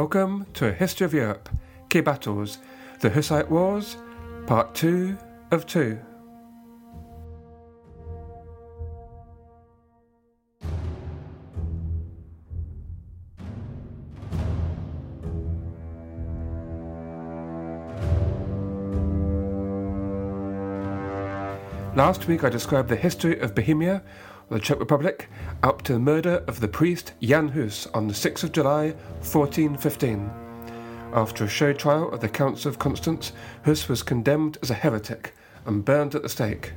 Welcome to A History of Europe, Key Battles, the Hussite Wars, Part 2 of 2. Last week I described the history of Bohemia, the Czech Republic, up to the murder of the priest Jan Hus on the 6th of July 1415. After a show trial of the Council of Constance, Hus was condemned as a heretic and burned at the stake.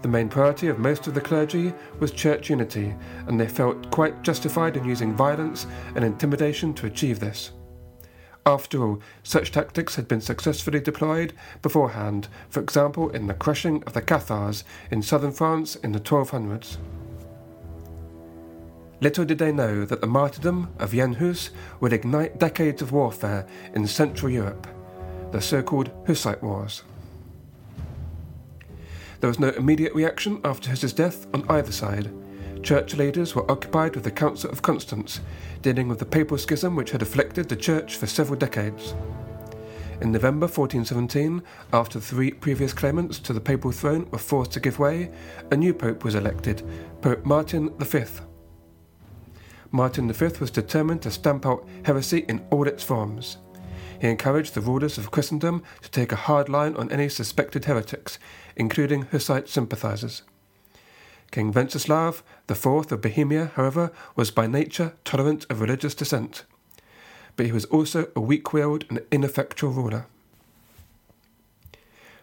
The main priority of most of the clergy was church unity, and they felt quite justified in using violence and intimidation to achieve this. After all, such tactics had been successfully deployed beforehand, for example in the crushing of the Cathars in southern France in the 1200s. Little did they know that the martyrdom of Jan Hus would ignite decades of warfare in Central Europe, the so called Hussite Wars. There was no immediate reaction after his death on either side, church leaders were occupied with the Council of Constance, dealing with the papal schism which had afflicted the church for several decades. In November 1417, after three previous claimants to the papal throne were forced to give way, a new pope was elected, Pope Martin V. Martin V was determined to stamp out heresy in all its forms. He encouraged the rulers of Christendom to take a hard line on any suspected heretics, including Hussite sympathizers. King Wenceslav IV of Bohemia, however, was by nature tolerant of religious dissent, but he was also a weak willed and ineffectual ruler.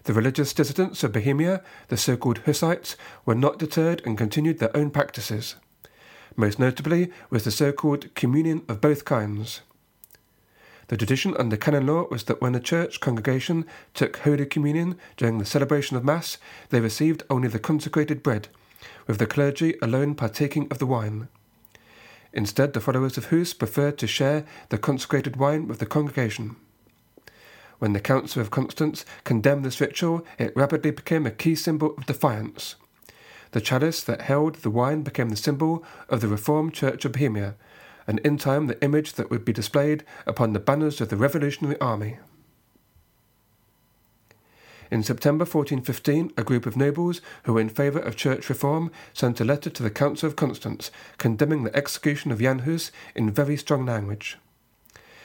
The religious dissidents of Bohemia, the so called Hussites, were not deterred and continued their own practices. Most notably was the so called communion of both kinds. The tradition under canon law was that when a church congregation took Holy Communion during the celebration of Mass, they received only the consecrated bread with the clergy alone partaking of the wine. Instead, the followers of Hus preferred to share the consecrated wine with the congregation. When the Council of Constance condemned this ritual, it rapidly became a key symbol of defiance. The chalice that held the wine became the symbol of the Reformed Church of Bohemia, and in time the image that would be displayed upon the banners of the Revolutionary Army. In September 1415, a group of nobles who were in favour of church reform sent a letter to the Council of Constance condemning the execution of Jan Hus in very strong language.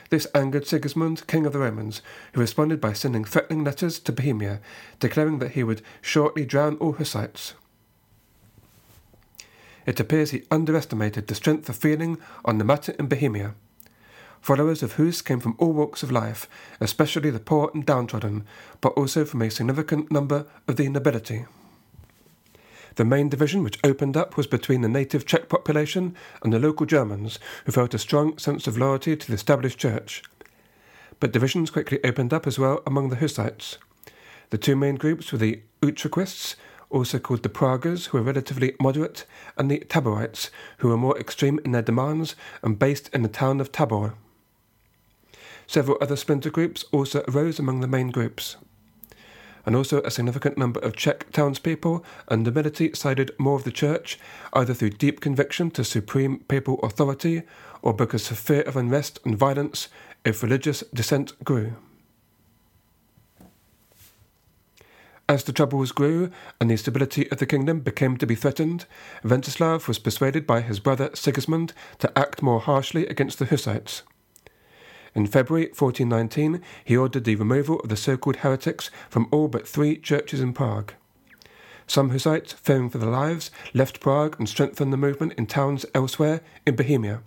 This angered Sigismund, king of the Romans, who responded by sending threatening letters to Bohemia, declaring that he would shortly drown all Hussites. It appears he underestimated the strength of feeling on the matter in Bohemia. Followers of Hus came from all walks of life, especially the poor and downtrodden, but also from a significant number of the nobility. The main division which opened up was between the native Czech population and the local Germans, who felt a strong sense of loyalty to the established church. But divisions quickly opened up as well among the Hussites. The two main groups were the Utraquists, also called the Praguers, who were relatively moderate, and the Taborites, who were more extreme in their demands and based in the town of Tabor. Several other splinter groups also arose among the main groups. And also a significant number of Czech townspeople and nobility sided more of the church, either through deep conviction to supreme papal authority or because of fear of unrest and violence if religious dissent grew. As the troubles grew and the stability of the kingdom became to be threatened, Wenceslav was persuaded by his brother Sigismund to act more harshly against the Hussites. In February 1419, he ordered the removal of the so called heretics from all but three churches in Prague. Some Hussites, fearing for their lives, left Prague and strengthened the movement in towns elsewhere in Bohemia,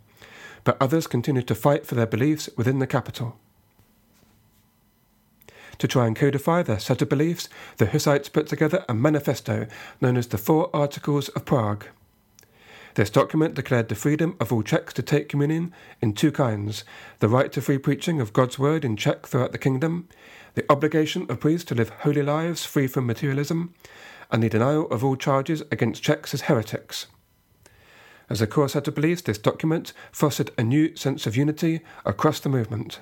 but others continued to fight for their beliefs within the capital. To try and codify their set of beliefs, the Hussites put together a manifesto known as the Four Articles of Prague. This document declared the freedom of all Czechs to take communion in two kinds the right to free preaching of God's word in Czech throughout the kingdom, the obligation of priests to live holy lives free from materialism, and the denial of all charges against Czechs as heretics. As a core set of beliefs, this document fostered a new sense of unity across the movement.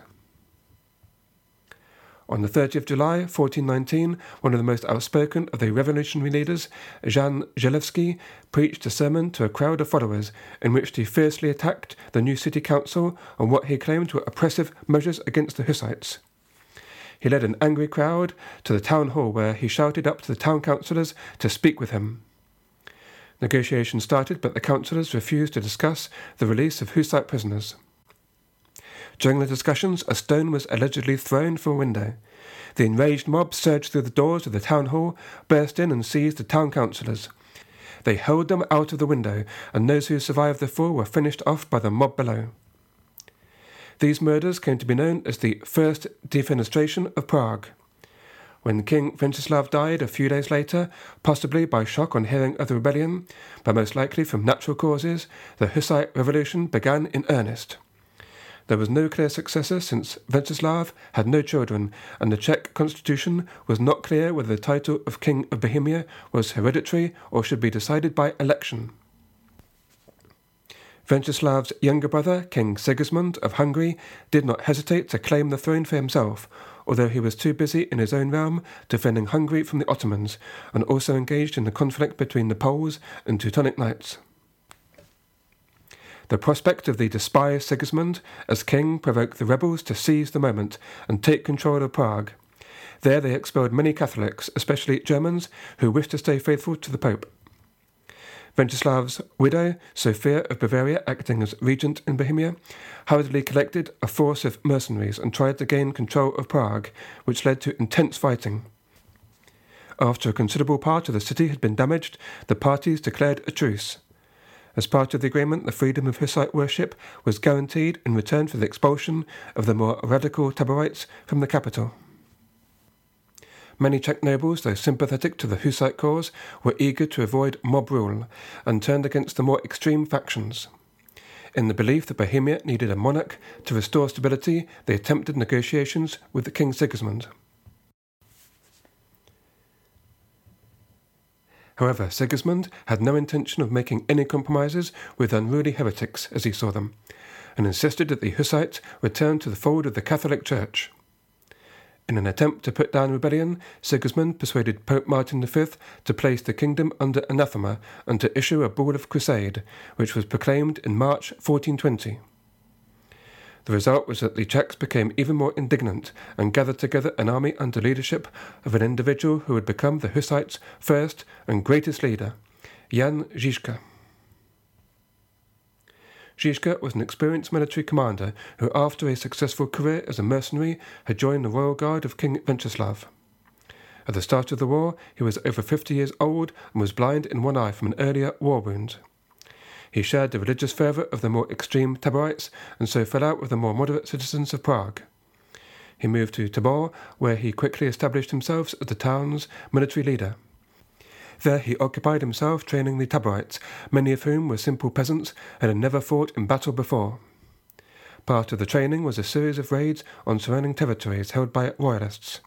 On the 30th of July 1419, one of the most outspoken of the revolutionary leaders, Jan Zhelivsky, preached a sermon to a crowd of followers in which he fiercely attacked the new city council on what he claimed were oppressive measures against the Hussites. He led an angry crowd to the town hall where he shouted up to the town councillors to speak with him. Negotiations started, but the councillors refused to discuss the release of Hussite prisoners. During the discussions, a stone was allegedly thrown from a window. The enraged mob surged through the doors of the town hall, burst in, and seized the town councillors. They hurled them out of the window, and those who survived the fall were finished off by the mob below. These murders came to be known as the First Defenestration of Prague. When King Venceslav died a few days later, possibly by shock on hearing of the rebellion, but most likely from natural causes, the Hussite Revolution began in earnest. There was no clear successor since Venceslav had no children, and the Czech constitution was not clear whether the title of King of Bohemia was hereditary or should be decided by election. Venceslav's younger brother, King Sigismund of Hungary, did not hesitate to claim the throne for himself, although he was too busy in his own realm defending Hungary from the Ottomans, and also engaged in the conflict between the Poles and Teutonic Knights. The prospect of the despised Sigismund as king provoked the rebels to seize the moment and take control of Prague. There they expelled many Catholics, especially Germans, who wished to stay faithful to the Pope. Venceslav's widow, Sophia of Bavaria, acting as regent in Bohemia, hurriedly collected a force of mercenaries and tried to gain control of Prague, which led to intense fighting. After a considerable part of the city had been damaged, the parties declared a truce. As part of the agreement, the freedom of Hussite worship was guaranteed in return for the expulsion of the more radical Taborites from the capital. Many Czech nobles, though sympathetic to the Hussite cause, were eager to avoid mob rule and turned against the more extreme factions. In the belief that Bohemia needed a monarch to restore stability, they attempted negotiations with King Sigismund. However, Sigismund had no intention of making any compromises with unruly heretics, as he saw them, and insisted that the Hussites return to the fold of the Catholic Church. In an attempt to put down rebellion, Sigismund persuaded Pope Martin V to place the kingdom under anathema and to issue a bull of crusade, which was proclaimed in March 1420. The result was that the Czechs became even more indignant and gathered together an army under leadership of an individual who would become the Hussites' first and greatest leader, Jan Žižka. Žižka was an experienced military commander who, after a successful career as a mercenary, had joined the royal guard of King Venceslav. At the start of the war, he was over 50 years old and was blind in one eye from an earlier war wound. He shared the religious fervour of the more extreme Taborites and so fell out with the more moderate citizens of Prague. He moved to Tabor, where he quickly established himself as the town's military leader. There he occupied himself training the Taborites, many of whom were simple peasants and had never fought in battle before. Part of the training was a series of raids on surrounding territories held by royalists.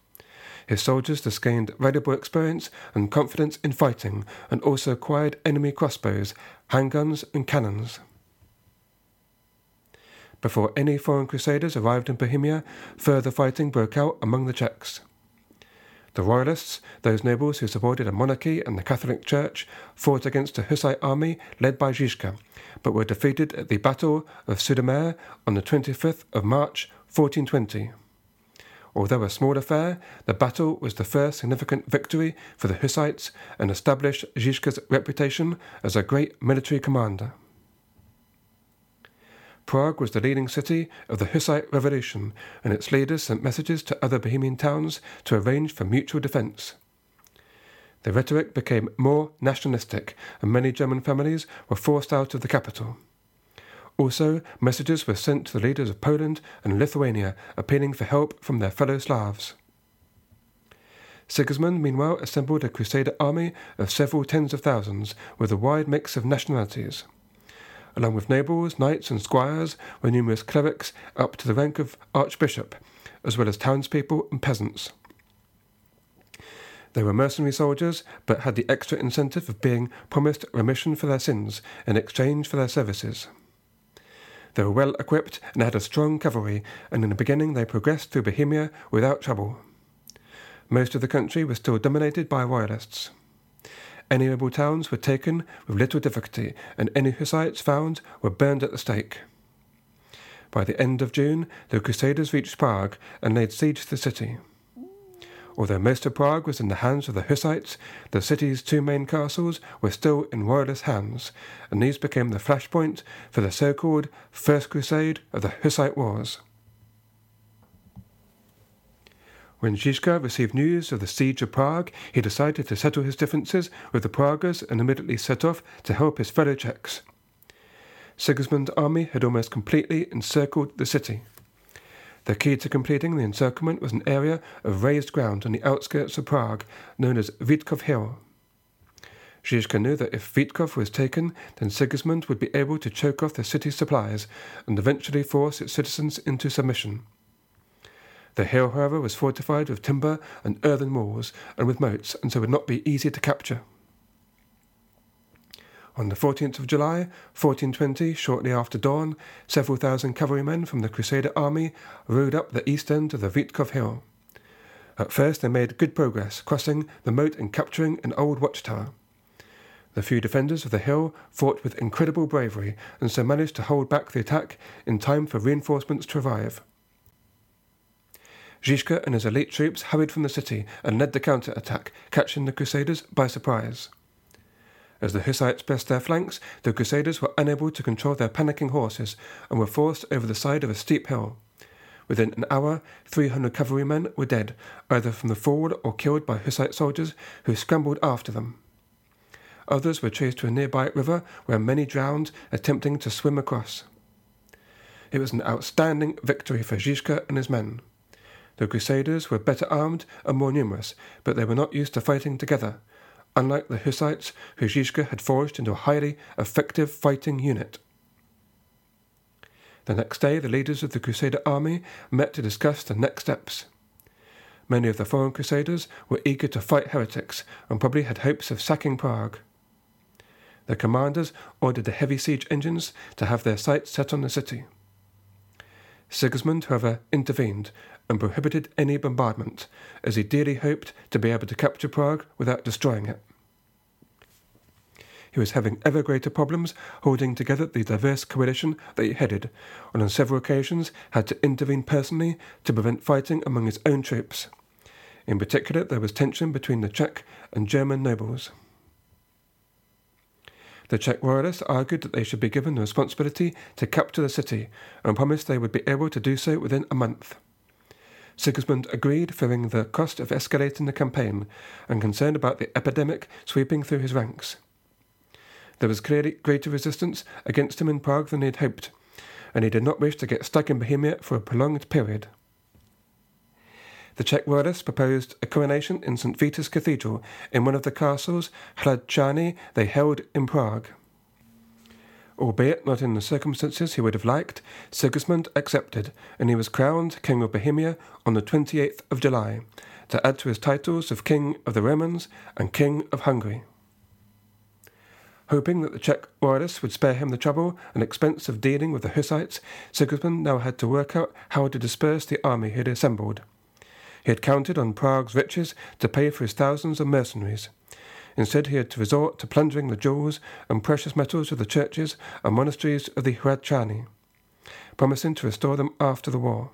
His soldiers thus gained valuable experience and confidence in fighting, and also acquired enemy crossbows, handguns, and cannons. Before any foreign crusaders arrived in Bohemia, further fighting broke out among the Czechs. The Royalists, those nobles who supported a monarchy and the Catholic Church, fought against a Hussite army led by Žižka, but were defeated at the Battle of Sudomer on the 25th of March 1420. Although a small affair, the battle was the first significant victory for the Hussites and established Žižka's reputation as a great military commander. Prague was the leading city of the Hussite Revolution, and its leaders sent messages to other Bohemian towns to arrange for mutual defence. The rhetoric became more nationalistic, and many German families were forced out of the capital. Also, messages were sent to the leaders of Poland and Lithuania appealing for help from their fellow Slavs. Sigismund meanwhile assembled a crusader army of several tens of thousands with a wide mix of nationalities. Along with nobles, knights, and squires were numerous clerics up to the rank of archbishop, as well as townspeople and peasants. They were mercenary soldiers, but had the extra incentive of being promised remission for their sins in exchange for their services. They were well equipped and had a strong cavalry, and in the beginning they progressed through Bohemia without trouble. Most of the country was still dominated by royalists. Any rebel towns were taken with little difficulty, and any Hussites found were burned at the stake. By the end of June, the Crusaders reached Prague and laid siege to the city. Although most of Prague was in the hands of the Hussites, the city's two main castles were still in royalist hands, and these became the flashpoint for the so called First Crusade of the Hussite Wars. When Zizka received news of the siege of Prague, he decided to settle his differences with the Praguers and immediately set off to help his fellow Czechs. Sigismund's army had almost completely encircled the city. The key to completing the encirclement was an area of raised ground on the outskirts of Prague known as Vítkov Hill. Zizka knew that if Vítkov was taken, then Sigismund would be able to choke off the city's supplies and eventually force its citizens into submission. The hill, however, was fortified with timber and earthen walls and with moats, and so would not be easy to capture. On the 14th of July, 1420, shortly after dawn, several thousand cavalrymen from the Crusader army rode up the east end of the Vítkov hill. At first they made good progress, crossing the moat and capturing an old watchtower. The few defenders of the hill fought with incredible bravery and so managed to hold back the attack in time for reinforcements to arrive. Zizka and his elite troops hurried from the city and led the counter attack, catching the Crusaders by surprise. As the Hussites pressed their flanks, the Crusaders were unable to control their panicking horses and were forced over the side of a steep hill. Within an hour, 300 cavalrymen were dead, either from the fall or killed by Hussite soldiers who scrambled after them. Others were chased to a nearby river where many drowned attempting to swim across. It was an outstanding victory for Zizka and his men. The Crusaders were better armed and more numerous, but they were not used to fighting together, unlike the Hussites, who Zizka had forged into a highly effective fighting unit. The next day, the leaders of the Crusader army met to discuss the next steps. Many of the foreign Crusaders were eager to fight heretics and probably had hopes of sacking Prague. The commanders ordered the heavy siege engines to have their sights set on the city. Sigismund, however, intervened and prohibited any bombardment, as he dearly hoped to be able to capture Prague without destroying it. He was having ever greater problems holding together the diverse coalition that he headed, and on several occasions had to intervene personally to prevent fighting among his own troops. In particular, there was tension between the Czech and German nobles. The Czech royalists argued that they should be given the responsibility to capture the city and promised they would be able to do so within a month. Sigismund agreed, fearing the cost of escalating the campaign and concerned about the epidemic sweeping through his ranks. There was clearly greater resistance against him in Prague than he had hoped, and he did not wish to get stuck in Bohemia for a prolonged period. The Czech royalists proposed a coronation in St. Vitus Cathedral in one of the castles, Hradčany, they held in Prague albeit not in the circumstances he would have liked, Sigismund accepted, and he was crowned King of Bohemia on the 28th of July, to add to his titles of King of the Romans and King of Hungary. Hoping that the Czech royalists would spare him the trouble and expense of dealing with the Hussites, Sigismund now had to work out how to disperse the army he had assembled. He had counted on Prague's riches to pay for his thousands of mercenaries. Instead, he had to resort to plundering the jewels and precious metals of the churches and monasteries of the Hradčany, promising to restore them after the war.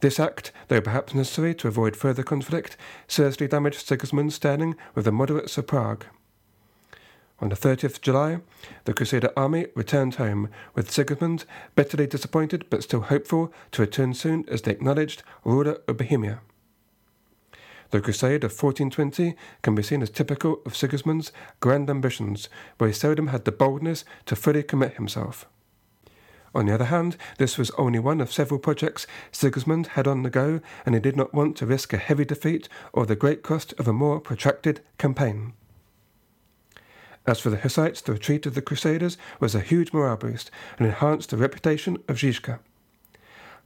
This act, though perhaps necessary to avoid further conflict, seriously damaged Sigismund's standing with the moderates of Prague. On the 30th July, the Crusader army returned home, with Sigismund bitterly disappointed but still hopeful to return soon as the acknowledged ruler of Bohemia. The Crusade of 1420 can be seen as typical of Sigismund's grand ambitions, where he seldom had the boldness to fully commit himself. On the other hand, this was only one of several projects Sigismund had on the go, and he did not want to risk a heavy defeat or the great cost of a more protracted campaign. As for the Hussites, the retreat of the Crusaders was a huge morale boost and enhanced the reputation of Žižka.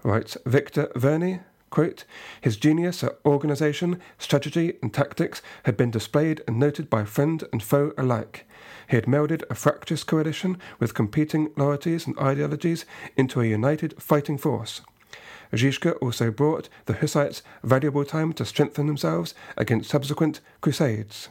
Writes Victor Verney, Quote, His genius at organization, strategy, and tactics had been displayed and noted by friend and foe alike. He had melded a fractious coalition with competing loyalties and ideologies into a united fighting force. Žižka also brought the Hussites valuable time to strengthen themselves against subsequent crusades.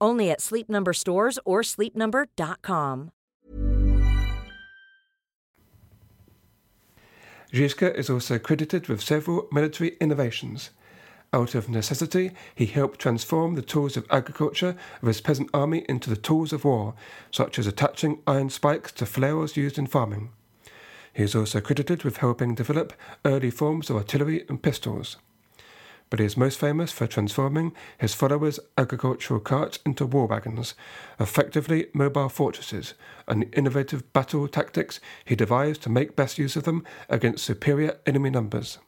Only at Sleep Number stores or sleepnumber.com. Žižka is also credited with several military innovations. Out of necessity, he helped transform the tools of agriculture of his peasant army into the tools of war, such as attaching iron spikes to flails used in farming. He is also credited with helping develop early forms of artillery and pistols but he is most famous for transforming his followers' agricultural carts into war wagons, effectively mobile fortresses, and innovative battle tactics he devised to make best use of them against superior enemy numbers.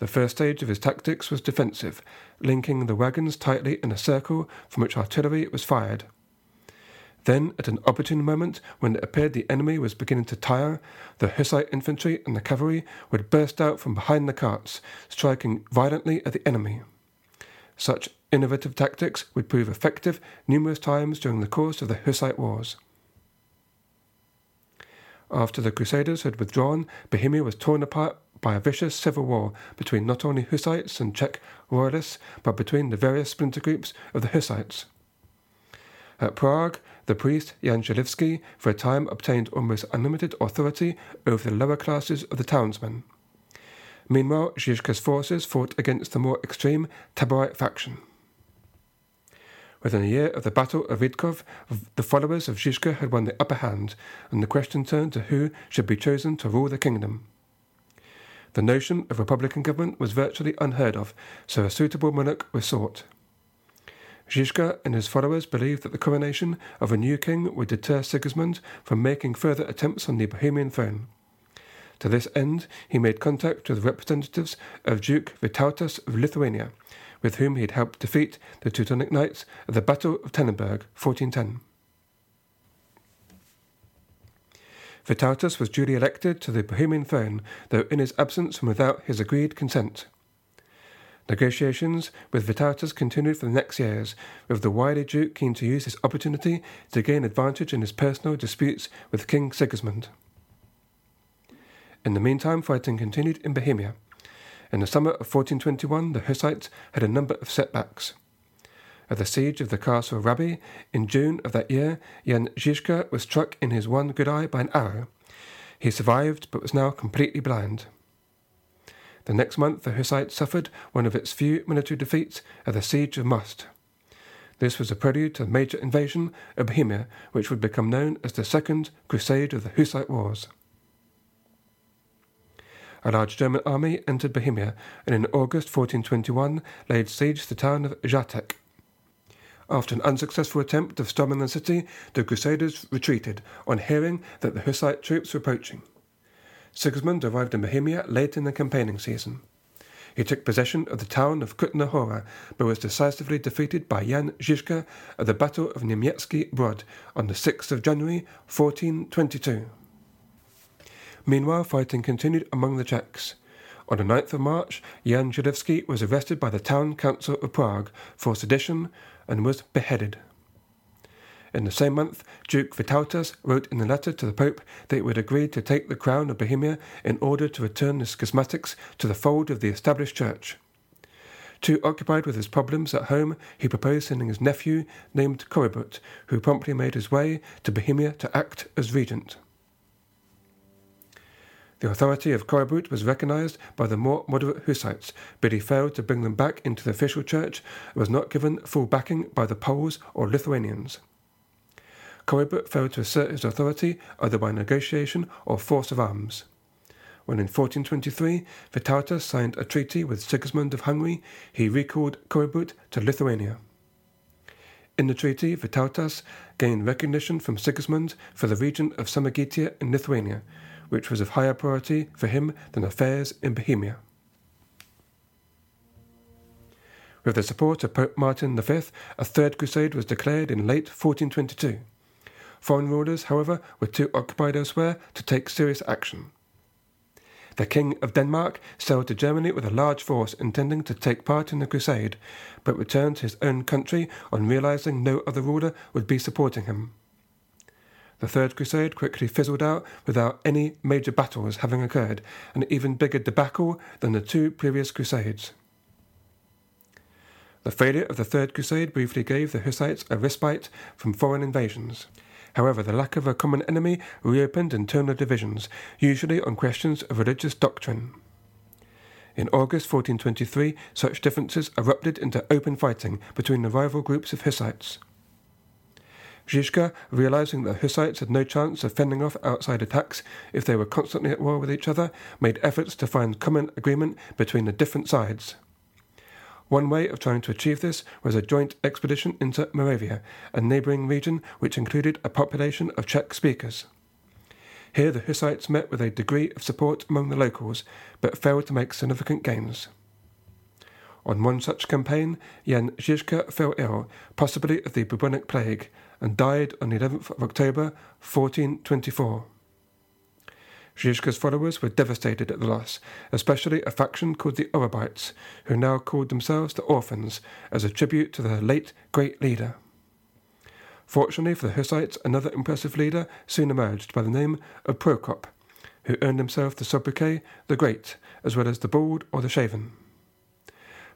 The first stage of his tactics was defensive, linking the wagons tightly in a circle from which artillery was fired. Then, at an opportune moment, when it appeared the enemy was beginning to tire, the Hussite infantry and the cavalry would burst out from behind the carts, striking violently at the enemy. Such innovative tactics would prove effective numerous times during the course of the Hussite Wars. After the Crusaders had withdrawn, Bohemia was torn apart by a vicious civil war between not only Hussites and Czech royalists, but between the various splinter groups of the Hussites. At Prague, the priest Jan Zhelivsky for a time obtained almost unlimited authority over the lower classes of the townsmen. Meanwhile, Žižka's forces fought against the more extreme Taborite faction. Within a year of the Battle of Vítkov, the followers of Žižka had won the upper hand, and the question turned to who should be chosen to rule the kingdom. The notion of republican government was virtually unheard of, so a suitable monarch was sought. Žižka and his followers believed that the coronation of a new king would deter Sigismund from making further attempts on the Bohemian throne. To this end, he made contact with representatives of Duke Vytautas of Lithuania, with whom he had helped defeat the Teutonic Knights at the Battle of Tannenberg, 1410. Vytautas was duly elected to the Bohemian throne, though in his absence and without his agreed consent. Negotiations with Vytautas continued for the next years, with the wily Duke keen to use this opportunity to gain advantage in his personal disputes with King Sigismund. In the meantime, fighting continued in Bohemia. In the summer of 1421, the Hussites had a number of setbacks. At the siege of the castle of Raby in June of that year, Jan Žižka was struck in his one good eye by an arrow. He survived, but was now completely blind. The next month, the Hussites suffered one of its few military defeats at the Siege of Most. This was a prelude to the major invasion of Bohemia, which would become known as the Second Crusade of the Hussite Wars. A large German army entered Bohemia and in August 1421 laid siege to the town of Žatec. After an unsuccessful attempt of storming the city, the Crusaders retreated on hearing that the Hussite troops were approaching. Sigismund arrived in Bohemia late in the campaigning season. He took possession of the town of Kutna Hora, but was decisively defeated by Jan Žižka at the Battle of Německý Brod on the 6th of January 1422. Meanwhile, fighting continued among the Czechs. On the 9th of March, Jan Zhelivsky was arrested by the town council of Prague for sedition and was beheaded. In the same month, Duke Vytautas wrote in a letter to the Pope that he would agree to take the crown of Bohemia in order to return the schismatics to the fold of the established church. Too occupied with his problems at home, he proposed sending his nephew, named Korybut, who promptly made his way to Bohemia to act as regent. The authority of Korybut was recognized by the more moderate Hussites, but he failed to bring them back into the official church and was not given full backing by the Poles or Lithuanians. Korybut failed to assert his authority either by negotiation or force of arms. When in 1423 Vytautas signed a treaty with Sigismund of Hungary, he recalled Korybut to Lithuania. In the treaty, Vytautas gained recognition from Sigismund for the region of Samogitia in Lithuania, which was of higher priority for him than affairs in Bohemia. With the support of Pope Martin V, a third crusade was declared in late 1422. Foreign rulers, however, were too occupied elsewhere to take serious action. The King of Denmark sailed to Germany with a large force intending to take part in the crusade, but returned to his own country on realizing no other ruler would be supporting him. The Third Crusade quickly fizzled out without any major battles having occurred, an even bigger debacle than the two previous Crusades. The failure of the Third Crusade briefly gave the Hussites a respite from foreign invasions. However, the lack of a common enemy reopened internal divisions, usually on questions of religious doctrine. In August 1423, such differences erupted into open fighting between the rival groups of Hussites. Žižka, realizing that Hussites had no chance of fending off outside attacks if they were constantly at war with each other, made efforts to find common agreement between the different sides. One way of trying to achieve this was a joint expedition into Moravia, a neighbouring region which included a population of Czech speakers. Here the Hussites met with a degree of support among the locals, but failed to make significant gains. On one such campaign, Jan Žižka fell ill, possibly of the bubonic plague, and died on the 11th of October 1424. Žižka's followers were devastated at the loss, especially a faction called the Orebites, who now called themselves the Orphans as a tribute to their late great leader. Fortunately for the Hussites, another impressive leader soon emerged by the name of Prokop, who earned himself the sobriquet the Great, as well as the Bald or the Shaven.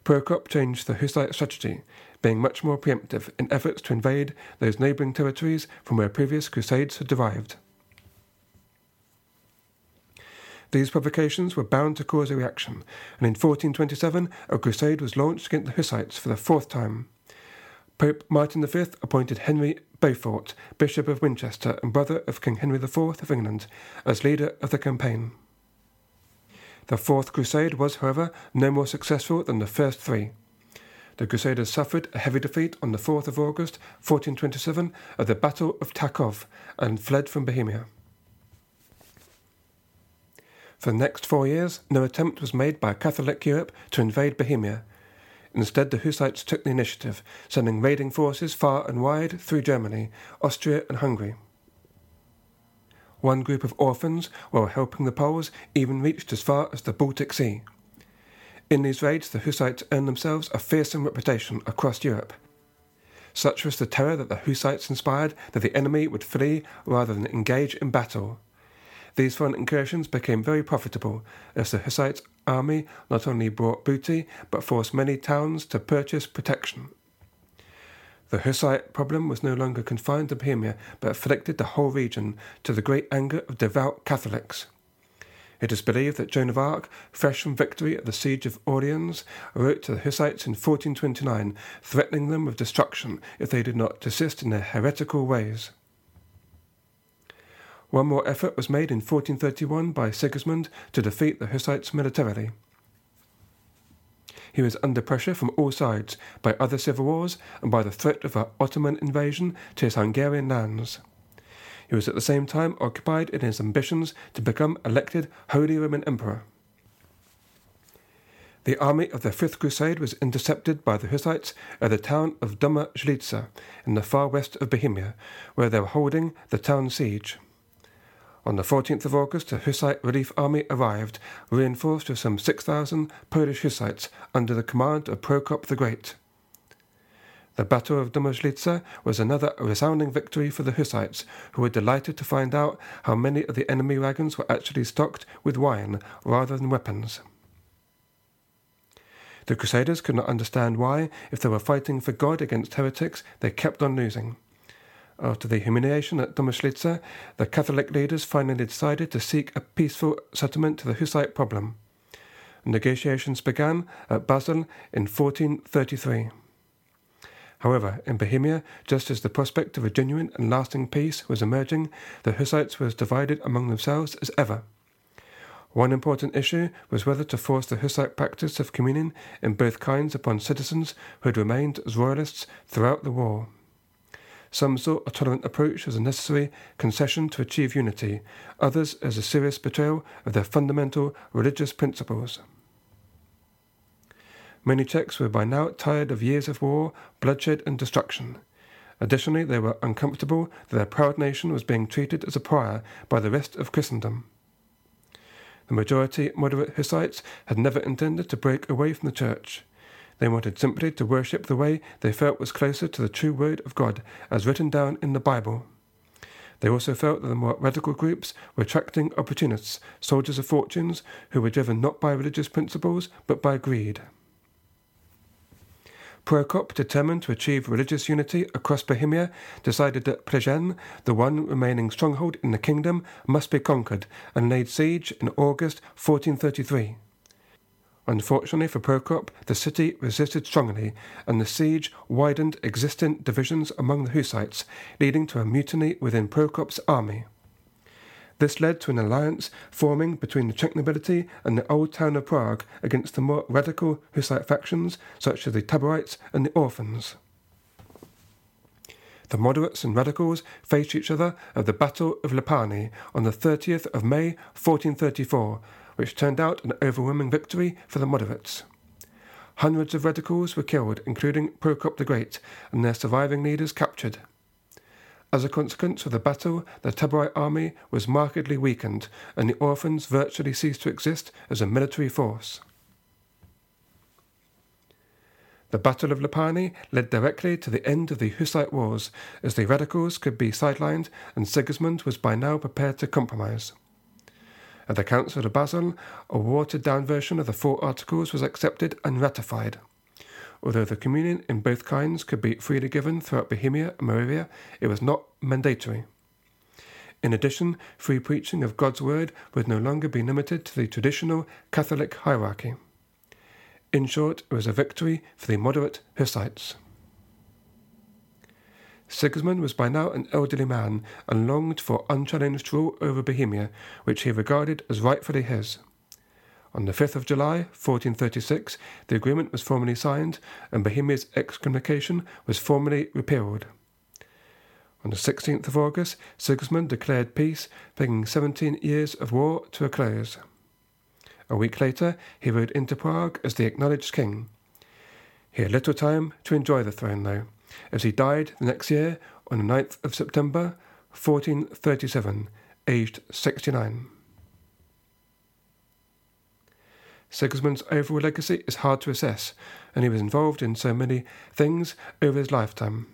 Prokop changed the Hussite strategy, being much more preemptive in efforts to invade those neighbouring territories from where previous crusades had derived. These provocations were bound to cause a reaction, and in 1427 a crusade was launched against the Hussites for the fourth time. Pope Martin V appointed Henry Beaufort, Bishop of Winchester and brother of King Henry IV of England, as leader of the campaign. The Fourth Crusade was, however, no more successful than the first three. The Crusaders suffered a heavy defeat on the 4th of August 1427 at the Battle of Tachov and fled from Bohemia. For the next four years, no attempt was made by Catholic Europe to invade Bohemia. Instead, the Hussites took the initiative, sending raiding forces far and wide through Germany, Austria, and Hungary. One group of orphans, while helping the Poles, even reached as far as the Baltic Sea. In these raids, the Hussites earned themselves a fearsome reputation across Europe. Such was the terror that the Hussites inspired that the enemy would flee rather than engage in battle. These foreign incursions became very profitable, as the Hussite army not only brought booty, but forced many towns to purchase protection. The Hussite problem was no longer confined to Bohemia, but afflicted the whole region, to the great anger of devout Catholics. It is believed that Joan of Arc, fresh from victory at the siege of Orleans, wrote to the Hussites in 1429, threatening them with destruction if they did not desist in their heretical ways. One more effort was made in 1431 by Sigismund to defeat the Hussites militarily. He was under pressure from all sides by other civil wars and by the threat of an Ottoman invasion to his Hungarian lands. He was at the same time occupied in his ambitions to become elected Holy Roman Emperor. The army of the Fifth Crusade was intercepted by the Hussites at the town of Domažlica in the far west of Bohemia, where they were holding the town siege. On the 14th of August, a Hussite relief army arrived, reinforced with some 6,000 Polish Hussites under the command of Prokop the Great. The Battle of Domažlica was another resounding victory for the Hussites, who were delighted to find out how many of the enemy wagons were actually stocked with wine rather than weapons. The Crusaders could not understand why, if they were fighting for God against heretics, they kept on losing. After the humiliation at Domažlica, the Catholic leaders finally decided to seek a peaceful settlement to the Hussite problem. Negotiations began at Basel in 1433. However, in Bohemia, just as the prospect of a genuine and lasting peace was emerging, the Hussites were as divided among themselves as ever. One important issue was whether to force the Hussite practice of communion in both kinds upon citizens who had remained as royalists throughout the war. Some saw a tolerant approach as a necessary concession to achieve unity, others as a serious betrayal of their fundamental religious principles. Many Czechs were by now tired of years of war, bloodshed, and destruction. Additionally, they were uncomfortable that their proud nation was being treated as a pariah by the rest of Christendom. The majority moderate Hussites had never intended to break away from the Church. They wanted simply to worship the way they felt was closer to the true Word of God, as written down in the Bible. They also felt that the more radical groups were attracting opportunists, soldiers of fortunes, who were driven not by religious principles but by greed. Prokop, determined to achieve religious unity across Bohemia, decided that Plzeň, the one remaining stronghold in the kingdom, must be conquered, and laid siege in August 1433. Unfortunately for Prokop, the city resisted strongly, and the siege widened existing divisions among the Hussites, leading to a mutiny within Prokop's army. This led to an alliance forming between the Czech nobility and the old town of Prague against the more radical Hussite factions such as the Taborites and the Orphans. The moderates and radicals faced each other at the Battle of Lipany on the 30th of May 1434, which turned out an overwhelming victory for the moderates. Hundreds of radicals were killed, including Prokop the Great, and their surviving leaders captured. As a consequence of the battle, the Taborite army was markedly weakened, and the orphans virtually ceased to exist as a military force. The Battle of Lipany led directly to the end of the Hussite Wars, as the radicals could be sidelined and Sigismund was by now prepared to compromise. At the Council of Basel, a watered down version of the Four Articles was accepted and ratified. Although the communion in both kinds could be freely given throughout Bohemia and Moravia, it was not mandatory. In addition, free preaching of God's word would no longer be limited to the traditional Catholic hierarchy. In short, it was a victory for the moderate Hussites. Sigismund was by now an elderly man and longed for unchallenged rule over Bohemia, which he regarded as rightfully his. On the 5th of July, 1436, the agreement was formally signed and Bohemia's excommunication was formally repealed. On the 16th of August, Sigismund declared peace, bringing 17 years of war to a close. A week later, he rode into Prague as the acknowledged king. He had little time to enjoy the throne, though, as he died the next year on the 9th of September, 1437, aged 69. Sigismund's overall legacy is hard to assess, and he was involved in so many things over his lifetime.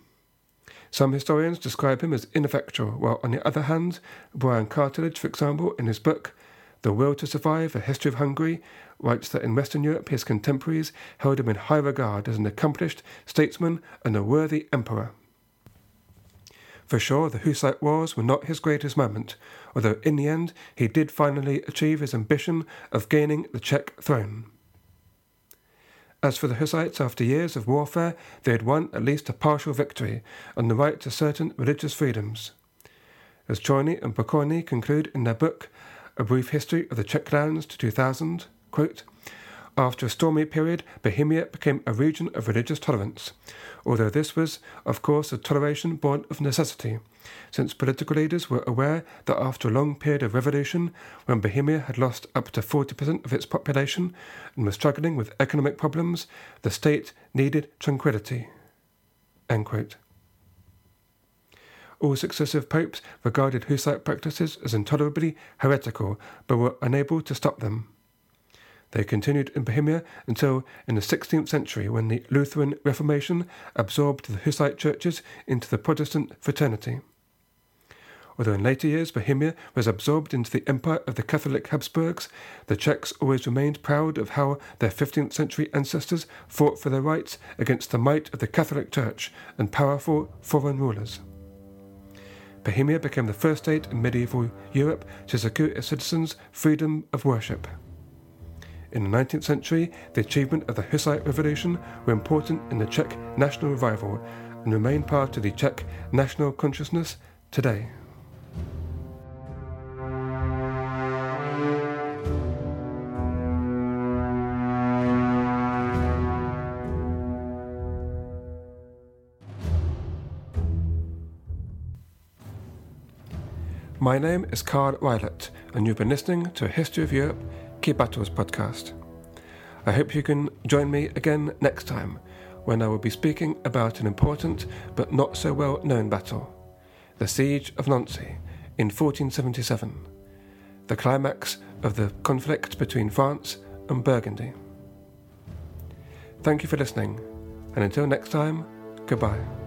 Some historians describe him as ineffectual, while on the other hand, Bryan Cartledge, for example, in his book The Will to Survive, A History of Hungary, writes that in Western Europe his contemporaries held him in high regard as an accomplished statesman and a worthy emperor. For sure, the Hussite Wars were not his greatest moment, although in the end he did finally achieve his ambition of gaining the Czech throne. As for the Hussites, after years of warfare, they had won at least a partial victory and the right to certain religious freedoms. As Čornej and Pokorny conclude in their book, A Brief History of the Czech Lands to 2000, quote, After a stormy period, Bohemia became a region of religious tolerance, although this was, of course, a toleration born of necessity, since political leaders were aware that after a long period of revolution, when Bohemia had lost up to 40% of its population and was struggling with economic problems, the state needed tranquility. All successive popes regarded Hussite practices as intolerably heretical, but were unable to stop them. They continued in Bohemia until in the 16th century when the Lutheran Reformation absorbed the Hussite churches into the Protestant fraternity. Although in later years Bohemia was absorbed into the empire of the Catholic Habsburgs, the Czechs always remained proud of how their 15th century ancestors fought for their rights against the might of the Catholic Church and powerful foreign rulers. Bohemia became the first state in medieval Europe to secure its citizens freedom of worship. In the 19th century, the achievement of the Hussite Revolution were important in the Czech national revival and remain part of the Czech national consciousness today. My name is Carl Rylett, and you've been listening to History of Europe Key Battles podcast. I hope you can join me again next time when I will be speaking about an important but not so well known battle the Siege of Nancy in 1477, the climax of the conflict between France and Burgundy. Thank you for listening, and until next time, goodbye.